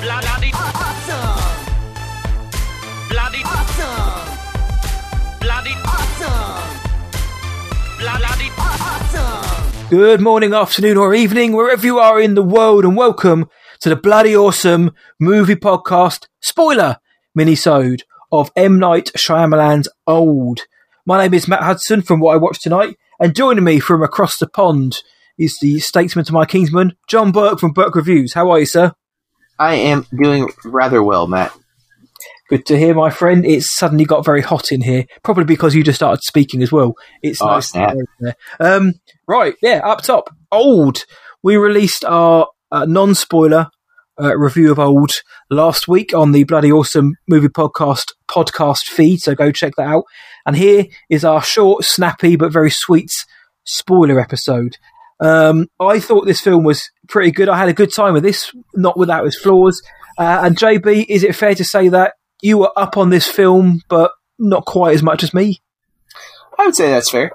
Bloody Awesome! bloody Awesome! bloody Awesome! bloody Awesome! Good morning, afternoon, or evening, wherever you are in the world, and welcome to the bloody awesome movie podcast spoiler minisode of M Night Shyamalan's Old. My name is Matt Hudson from What I Watched Tonight, and joining me from across the pond is the statesman to my kingsman, John Burke from Burke Reviews. How are you, sir? I am doing rather well, Matt. Good to hear, my friend. It's suddenly got very hot in here, probably because you just started speaking as well. It's Oh, nice. Um, right, yeah, up top, old. We released our uh, non-spoiler uh, review of old last week on the bloody awesome movie podcast podcast feed. So go check that out. And here is our short, snappy but very sweet spoiler episode. Um, I thought this film was pretty good. I had a good time with this, not without its flaws. Uh, and JB, is it fair to say that you were up on this film, but not quite as much as me? I would say that's fair.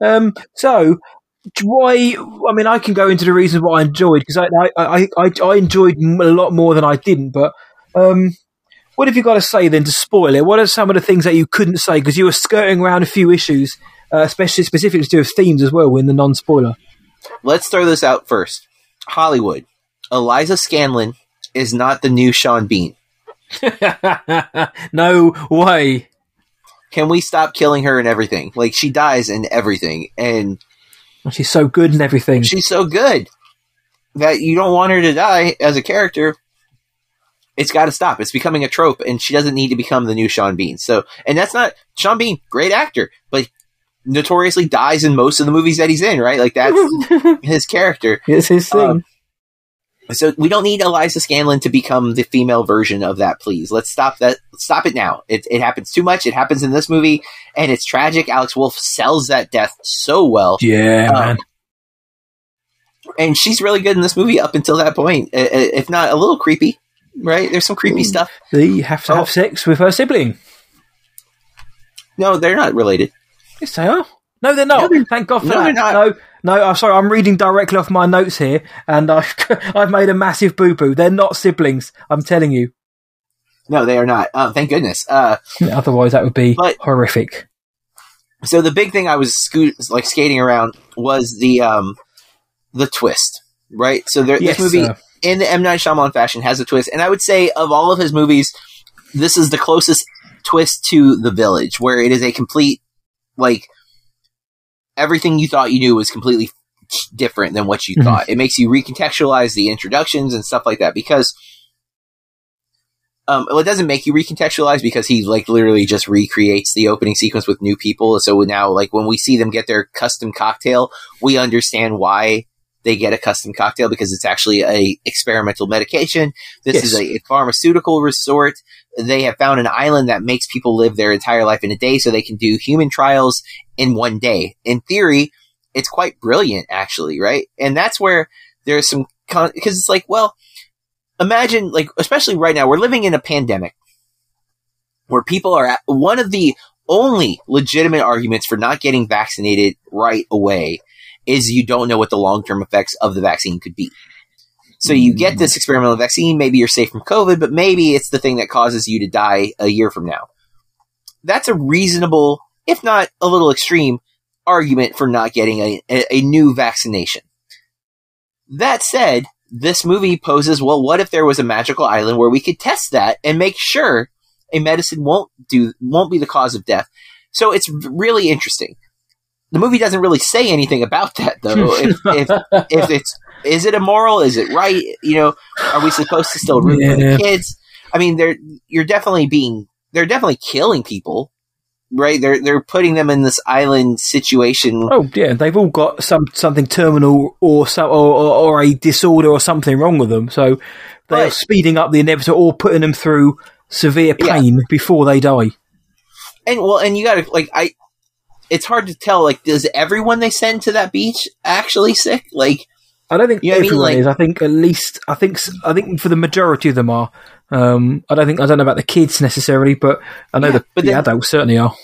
Um, so why? I mean, I can go into the reasons why I enjoyed because I, I, I, I enjoyed a lot more than I didn't. But um, what have you got to say then to spoil it? What are some of the things that you couldn't say because you were skirting around a few issues, uh, especially specifically to do with themes as well in the non-spoiler? Let's throw this out first. Hollywood. Eliza Scanlen is not the new Sean Bean. no way. Can we stop killing her and everything? Like she dies in everything, and She's so good and everything. she's so good that you don't want her to die as a character. It's got to stop. It's becoming a trope, and she doesn't need to become the new Sean Bean. So, and that's not Sean Bean, great actor, but notoriously dies in most of the movies that he's in. Right, like that's his character. it's his thing. Um, So we don't need Eliza Scanlen to become the female version of that, please. Let's stop that. Stop it now. It, it happens too much. It happens in this movie, and it's tragic. Alex Wolff sells that death so well, yeah, um, man. and she's really good in this movie up until that point. I- I- If not a little creepy, right? There's some creepy stuff. They have to oh. have sex with her sibling. No, they're not related. Yes, they are. No, they're not. No, Thank God for no, that. No, no. I'm sorry. I'm reading directly off my notes here, and I've I've made a massive boo boo. They're not siblings. I'm telling you. No, they are not. Oh, thank goodness. Uh, Otherwise, that would be But- horrific. so the big thing I was scoot like skating around was the um the twist, right? So there, Yes, this movie uh, in the M Night Shyamalan fashion has a twist, and I would say of all of his movies, this is the closest twist to The Village, where it is a complete like everything you thought you knew was completely different than what you Mhm. thought. It makes you recontextualize the introductions and stuff like that because. Um, well, it doesn't make you recontextualize because he like literally just recreates the opening sequence with new people. So now, like when we see them get their custom cocktail, we understand why they get a custom cocktail because it's actually a experimental medication. This Yes. is a, a pharmaceutical resort. They have found an island that makes people live their entire life in a day, so they can do human trials in one day. In theory, it's quite brilliant, actually, right? And that's where there's some because it's like, well, imagine like especially right now we're living in a pandemic where people are at one of the only legitimate arguments for not getting vaccinated right away is you don't know what the long-term effects of the vaccine could be. So you get this experimental vaccine, maybe you're safe from COVID, but maybe it's the thing that causes you to die a year from now. That's a reasonable, if not a little extreme, argument for not getting a, a new vaccination. That said, this movie poses, well, what if there was a magical island where we could test that and make sure a medicine won't do, won't be the cause of death? So it's really interesting. The movie doesn't really say anything about that though. if, if, if it's, is it immoral? Is it right? You know, are we supposed to still root for the kids? I mean, they're, you're definitely being, they're definitely killing people, right? They're, they're putting them in this island situation. Oh yeah, they've all got some something terminal or so, or, or, or a disorder or something wrong with them. So they're Right. speeding up the inevitable or putting them through severe Yeah. pain before they die. And well, and you gotta, like, I, it's hard to tell, like, does everyone they send to that beach actually sick? Like, I don't think You know what I mean? everyone Like- is. I think at least I think I think for the majority of them are. Um, I don't think I don't know about the kids necessarily, but I know Yeah, the, but the then- adults certainly are.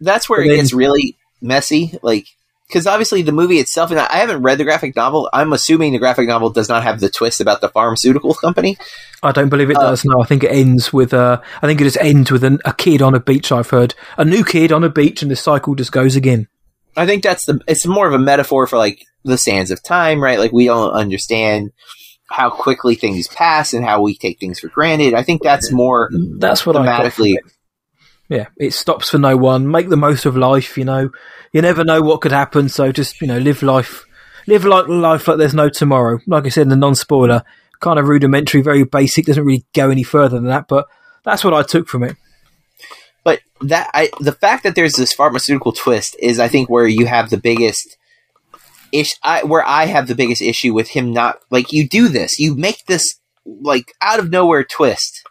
that's where But it then- gets really messy. Like, because obviously the movie itself, and I haven't read the graphic novel. I'm assuming the graphic novel does not have the twist about the pharmaceutical company. I don't believe it Uh, does. No, I think it ends with a. I think it just ends with an, a kid on a beach. I've heard a new kid on a beach, and the cycle just goes again. I think that's the. It's more of a metaphor for like the sands of time, right? Like we don't understand how quickly things pass and how we take things for granted. I think that's more That's what I thematically. it. Yeah, it stops for no one. Make the most of life. You know, you never know what could happen, so just you know, live life, live like life like there's no tomorrow. Like I said in the non-spoiler, kind of rudimentary, very basic. Doesn't really go any further than that, but that's what I took from it. But that I, the fact that there's this pharmaceutical twist is, I think, where you have the biggest ish. I, where I have the biggest issue with him not like you do this, you make this like out of nowhere twist.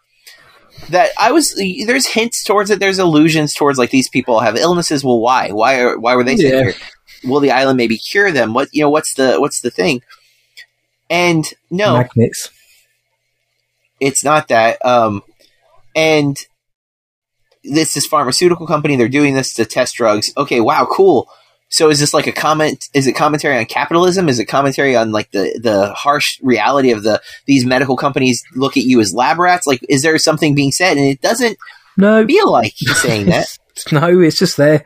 That I was there's hints towards it. There's allusions towards like these people have illnesses. Well, why? Why are why were they Yeah. here? Will the island maybe cure them? What you know? What's the what's the thing? And no, Magnets. it's not that. Um, and this is pharmaceutical company. They're doing this to test drugs. Okay, wow, cool. So is this like a comment? Is it commentary on capitalism? Is it commentary on like the the harsh reality of the these medical companies look at you as lab rats? Like, is there something being said? And it doesn't No, feel like he's saying that. no, it's just there.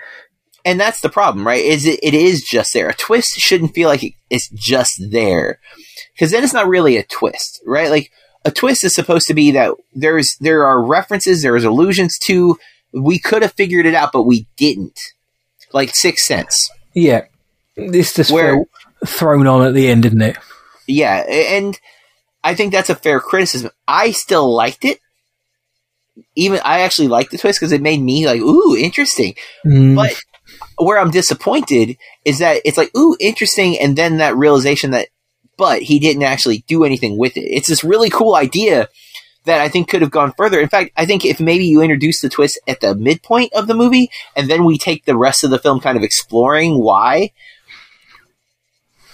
and that's the problem, right? Is it, it is just there. A twist shouldn't feel like it's just there, because then it's not really a twist, right? Like a twist is supposed to be that there's there are references, there's allusions to. We could have figured it out, but we didn't. Like Sixth Sense, Yeah, this just Where- thrown on at the end, didn't it? yeah, and I think that's a fair criticism. I still liked it. Even I actually liked the twist because it made me like, ooh, interesting. Mm, But where I'm disappointed is that it's like, ooh, interesting, and then that realization that, but he didn't actually do anything with it. It's this really cool idea that I think could have gone further. In fact, I think if maybe you introduce the twist at the midpoint of the movie, and then we take the rest of the film kind of exploring why,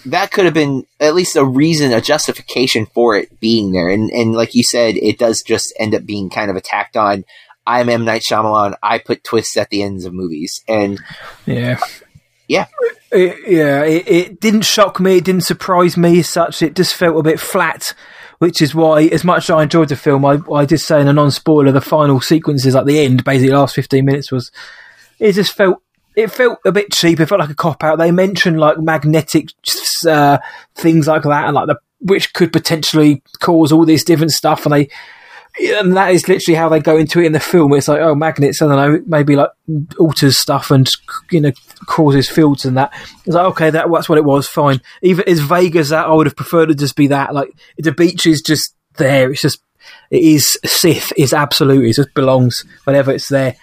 that could have been at least a reason, a justification for it being there. And and like you said, it does just end up being kind of attacked on. I'm M Night Shyamalan. I put twists at the ends of movies, and yeah, Yeah. It, yeah. It, it didn't shock me. It didn't surprise me as such. It just felt a bit flat, which is why, as much as I enjoyed the film, I, I did say in a non-spoiler, the final sequences at the end, basically the last fifteen minutes, was it just felt. It felt a bit cheap. It felt like a cop out. They mentioned like magnetic uh, things like that, and like the which could potentially cause all this different stuff. And they and that is literally how they go into it in the film. It's like, oh, magnets, I don't know, maybe like alters stuff and you know causes fields and that. It's like, okay, that, that's what it was. Fine. Even as vague as that, I would have preferred to just be that. Like the beach is just there. It's just it is Sith. It's absolute. It just belongs whenever it's there.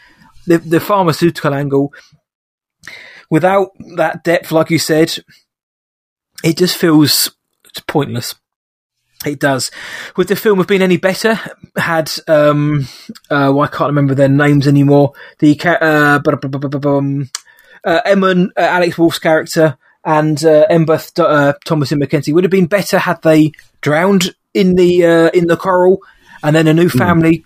The the pharmaceutical angle, without that depth, like you said, it just feels pointless. It does. Would the film have been any better had um uh well, I can't remember their names anymore. The uh, um, uh Emma, uh, Alex Wolff's character, and uh, Embeth uh, Thomasin McKenzie would have been better had they drowned in the uh, in the coral, and then a new family,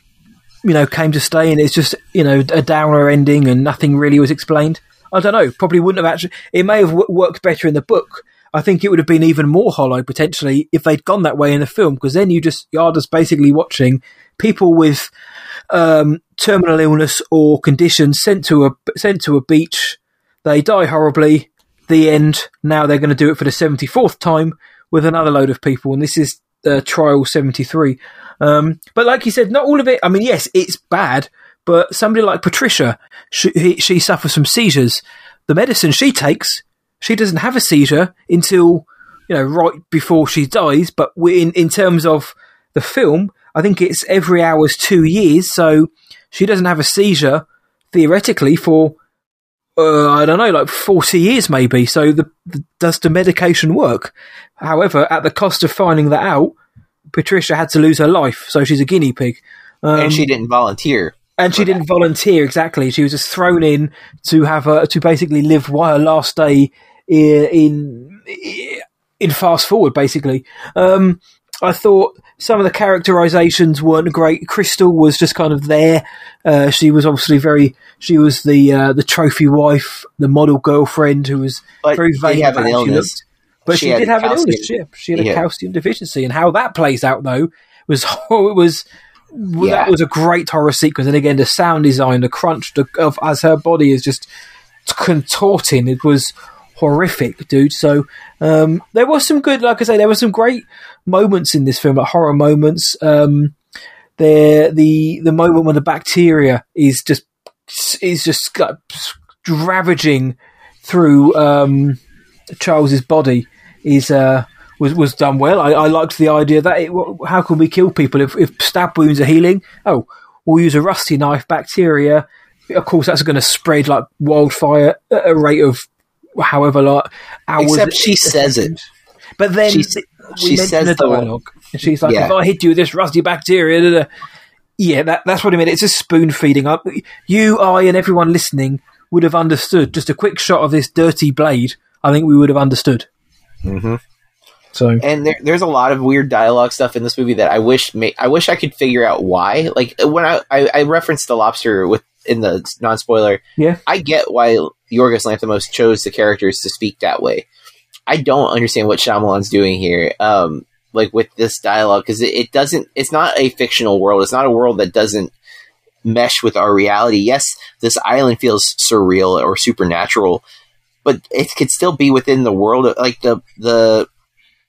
you know, came to stay, and it's just you know a downer ending, and nothing really was explained. I don't know. Probably wouldn't have actually. It may have w- worked better in the book. I think it would have been even more hollow potentially if they'd gone that way in the film, because then you just you are just basically watching people with um, terminal illness or conditions sent to a sent to a beach. They die horribly. The end. Now they're going to do it for the seventy fourth time with another load of people, and this is uh, trial seventy three. Um, but like you said, not all of it. I mean, yes, it's bad, but somebody like Patricia, she, she suffers from seizures. The medicine she takes, she doesn't have a seizure until you know right before she dies. But in in terms of the film, I think it's every hour's two years, so she doesn't have a seizure theoretically for uh, I don't know, like forty years maybe. So the, the does the medication work? However, at the cost of finding that out, Patricia had to lose her life, so she's a guinea pig. Um, and she didn't volunteer. and she didn't volunteer exactly. She was just thrown in to have her to basically live her last day in in, in fast forward, basically. Um, I thought some of the characterizations weren't great. Crystal was just kind of there. Uh, she was obviously very. She was the uh, the trophy wife, the model girlfriend who was But very vain an she illness. looked. But she, She did have an illness. Yeah, she had a Yeah. calcium deficiency, and how that plays out though was it was. well, Yeah. That was a great horror sequence, and again, the sound design, the crunch the, of as her body is just contorting. It was horrific, dude. So um, there was some good, like I say, there were some great moments in this film, like horror moments. Um, the the moment when the bacteria is just is just like, ravaging through um, Charles's body is uh, was was done well. I, I liked the idea that it, how can we kill people if, if stab wounds are healing? Oh, we'll use a rusty knife bacteria. Of course, that's going to spread like wildfire at a rate of however like hours. Except she says it. But then She- she says the the- dialogue, and she's like, Yeah. "If I hit you with this rusty bacteria." da, da." Yeah, that, that's what I mean. It's a spoon feeding. I, you, I, and everyone listening would have understood. Just a quick shot of this dirty blade. I think we would have understood. Mhm. So and there, there's a lot of weird dialogue stuff in this movie that I wish ma- I wish I could figure out why. Like when I, I, I referenced the lobster with in the non spoiler, Yeah. I get why Yorgos Lanthimos chose the characters to speak that way. I don't understand what Shyamalan's doing here, um, like with this dialogue because it, it doesn't. It's not a fictional world. It's not a world that doesn't mesh with our reality. Yes, this island feels surreal or supernatural, but it could still be within the world. Of, like the the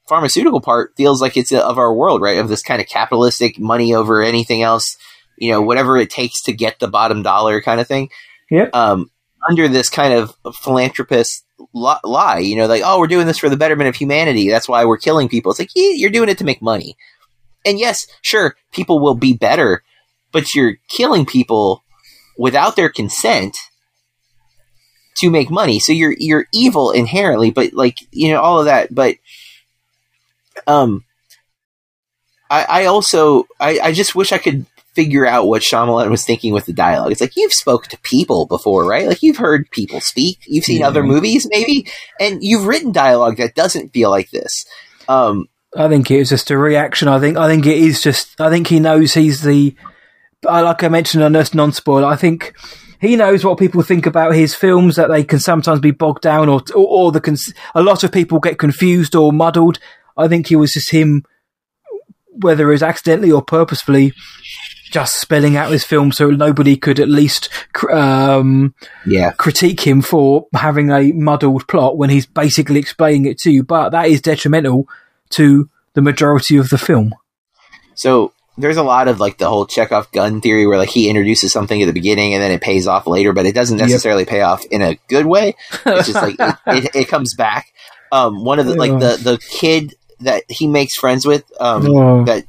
pharmaceutical part feels like it's of our world, right? Of this kind of capitalistic money over anything else, you know, whatever it takes to get the bottom dollar kind of thing. Yep. Um, under this kind of philanthropist li- lie, you know, like, oh, we're doing this for the betterment of humanity. That's why we're killing people. It's like, yeah, you're doing it to make money. And yes, sure, people will be better, but you're killing people without their consent to make money. So you're you're evil inherently, but like you know all of that. But um, I, I also I, I just wish I could figure out what Shyamalan was thinking with the dialogue. It's like you've spoke to people before, right? Like you've heard people speak. You've seen Yeah. other movies, maybe, and you've written dialogue that doesn't feel like this. Um, I think it was just a reaction. I think I think it is just. I think he knows he's the. I like I mentioned on this non-spoiler. I think he knows what people think about his films that they can sometimes be bogged down, or or, or the cons- a lot of people get confused or muddled. I think it was just him, whether it was accidentally or purposefully, just spelling out his film so nobody could at least um, yeah, critique him for having a muddled plot when he's basically explaining it to you. But that is detrimental to the majority of the film. So there's a lot of like the whole Chekhov gun theory where like he introduces something at the beginning and then it pays off later, but it doesn't Yep. necessarily pay off in a good way. It's just like it, it, it comes back. Um, one of the like the the kid that he makes friends with, um, Oh. that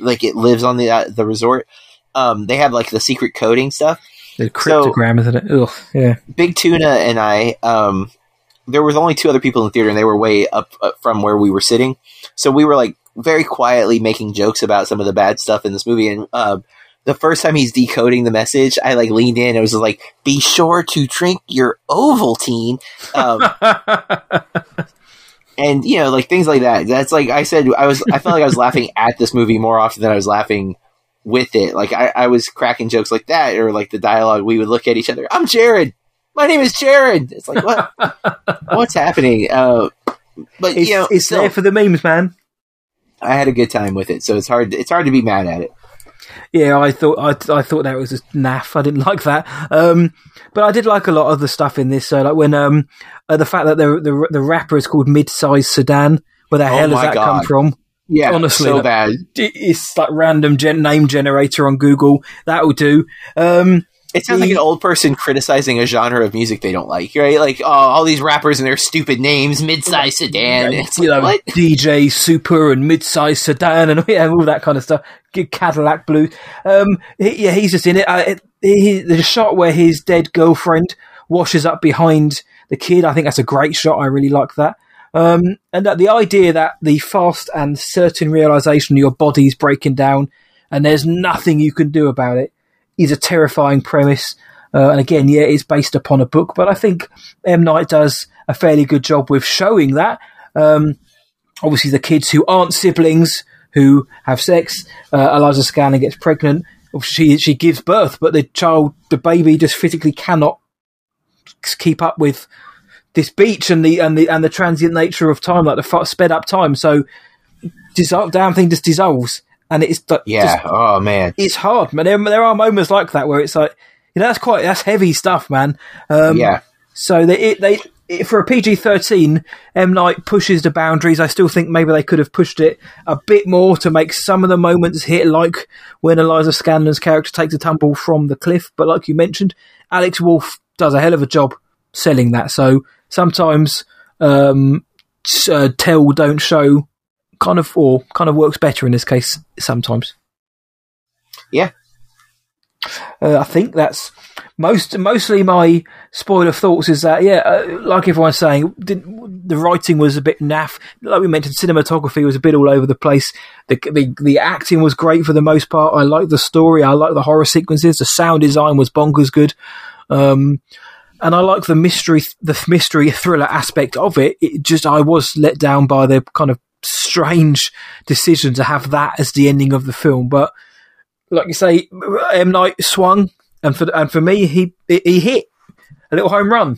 like it lives on the uh, the resort. Um, they have like the secret coding stuff. The cryptogram, isn't it? Ugh, yeah. Big Tuna and I, um, there was only two other people in the theater, and they were way up, up from where we were sitting. So we were like very quietly making jokes about some of the bad stuff in this movie. And um, the first time he's decoding the message, I like leaned in. It was like, "Be sure to drink your Ovaltine," um, and you know, like things like that. That's like I said. I was. I felt like I was laughing at this movie more often than I was laughing with it. Like I, I was cracking jokes like that, or like the dialogue. We would look at each other. I'm Jared. My name is Jared. It's like what? what's happening? Uh, but It's, you know, it's still, there for the memes, man. I had a good time with it, so it's hard. It's hard to be mad at it. Yeah, I thought I, I thought that was just naff. I didn't like that. Um, but I did like a lot of the stuff in this. So like when um, uh, the fact that the the the rapper is called Midsize Sedan. Where the Oh hell does my that God. come from? Yeah, Honestly, so like- bad. It's like random gen- name generator on Google. That will do. Um, It sounds like an old person criticizing a genre of music they don't like, right? Like, oh, all these rappers and their stupid names, mid-size sedan. It's you like, know, what? DJ Super and mid-size sedan and yeah, all that kind of stuff. Good Cadillac blue. Um, he, yeah, he's just in it. Uh, it he, the shot where his dead girlfriend washes up behind the kid. I think that's a great shot. I really like that. Um, and that the idea that the fast and certain realization your body's breaking down and there's nothing you can do about it is a terrifying premise. Uh, and again, yeah, it's based upon a book, but I think M Night does a fairly good job with showing that. Um, obviously, the kids who aren't siblings who have sex. Uh, Eliza Scanlen gets pregnant. She she gives birth, but the child, the baby, just physically cannot keep up with this beach and the and the and the transient nature of time, like the sped up time. So, damn thing just dissolves, and it's like, Yeah. just- oh man. it's hard, man. There, there are moments like that where it's like, you know, that's quite that's heavy stuff, man. Um, yeah. so they it, they it, for a PG thirteen, M Night pushes the boundaries. I still think maybe they could have pushed it a bit more to make some of the moments hit, like when Eliza Scanlen's character takes a tumble from the cliff. But like you mentioned, Alex Wolff does a hell of a job selling that. So sometimes um, uh, tell don't show kind of or kind of works better in this case sometimes. Yeah. Uh, I think that's most mostly my spoiler thoughts is that yeah, uh, like everyone's saying, didn't, the writing was a bit naff. Like we mentioned, cinematography was a bit all over the place. The the, the acting was great for the most part. I liked the story. I liked the horror sequences. The sound design was bonkers good. Um, and I like the mystery, the mystery thriller aspect of it. It just, I was let down by the kind of strange decision to have that as the ending of the film. But like you say, M Night swung, and for and for me, he he hit a little home run,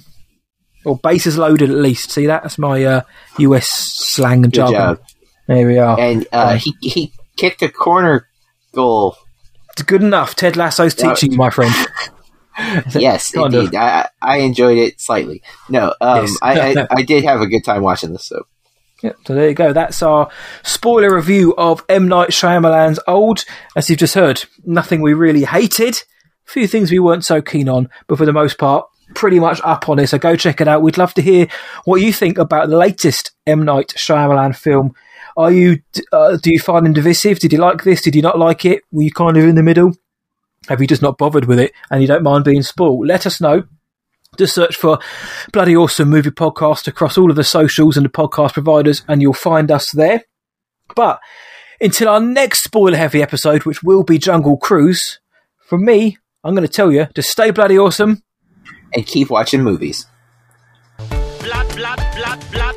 or bases loaded at least. See that? That's my uh, US slang and jargon. job. There we are. And uh, he he kicked a corner goal. It's good enough. Ted Lasso's teaching, you, my friend. Yes, of. indeed. I I enjoyed it slightly. No, um, Yes. I, I I did have a good time watching this. So Yep, so there you go. That's our spoiler review of M. Night Shyamalan's Old. As you've just heard, nothing we really hated, a few things we weren't so keen on, but for the most part, pretty much up on it. So go check it out. We'd love to hear what you think about the latest M. Night Shyamalan film. Are you, uh, do you find him divisive? Did you like this? Did you not like it? Were you kind of in the middle? Have you just not bothered with it and you don't mind being spoiled? Let us know. Just search for Bloody Awesome Movie Podcast across all of the socials and the podcast providers, and you'll find us there. But until our next spoiler heavy episode, which will be Jungle Cruise, from me, I'm going to tell you to stay bloody awesome and keep watching movies. Blood, blood, blood,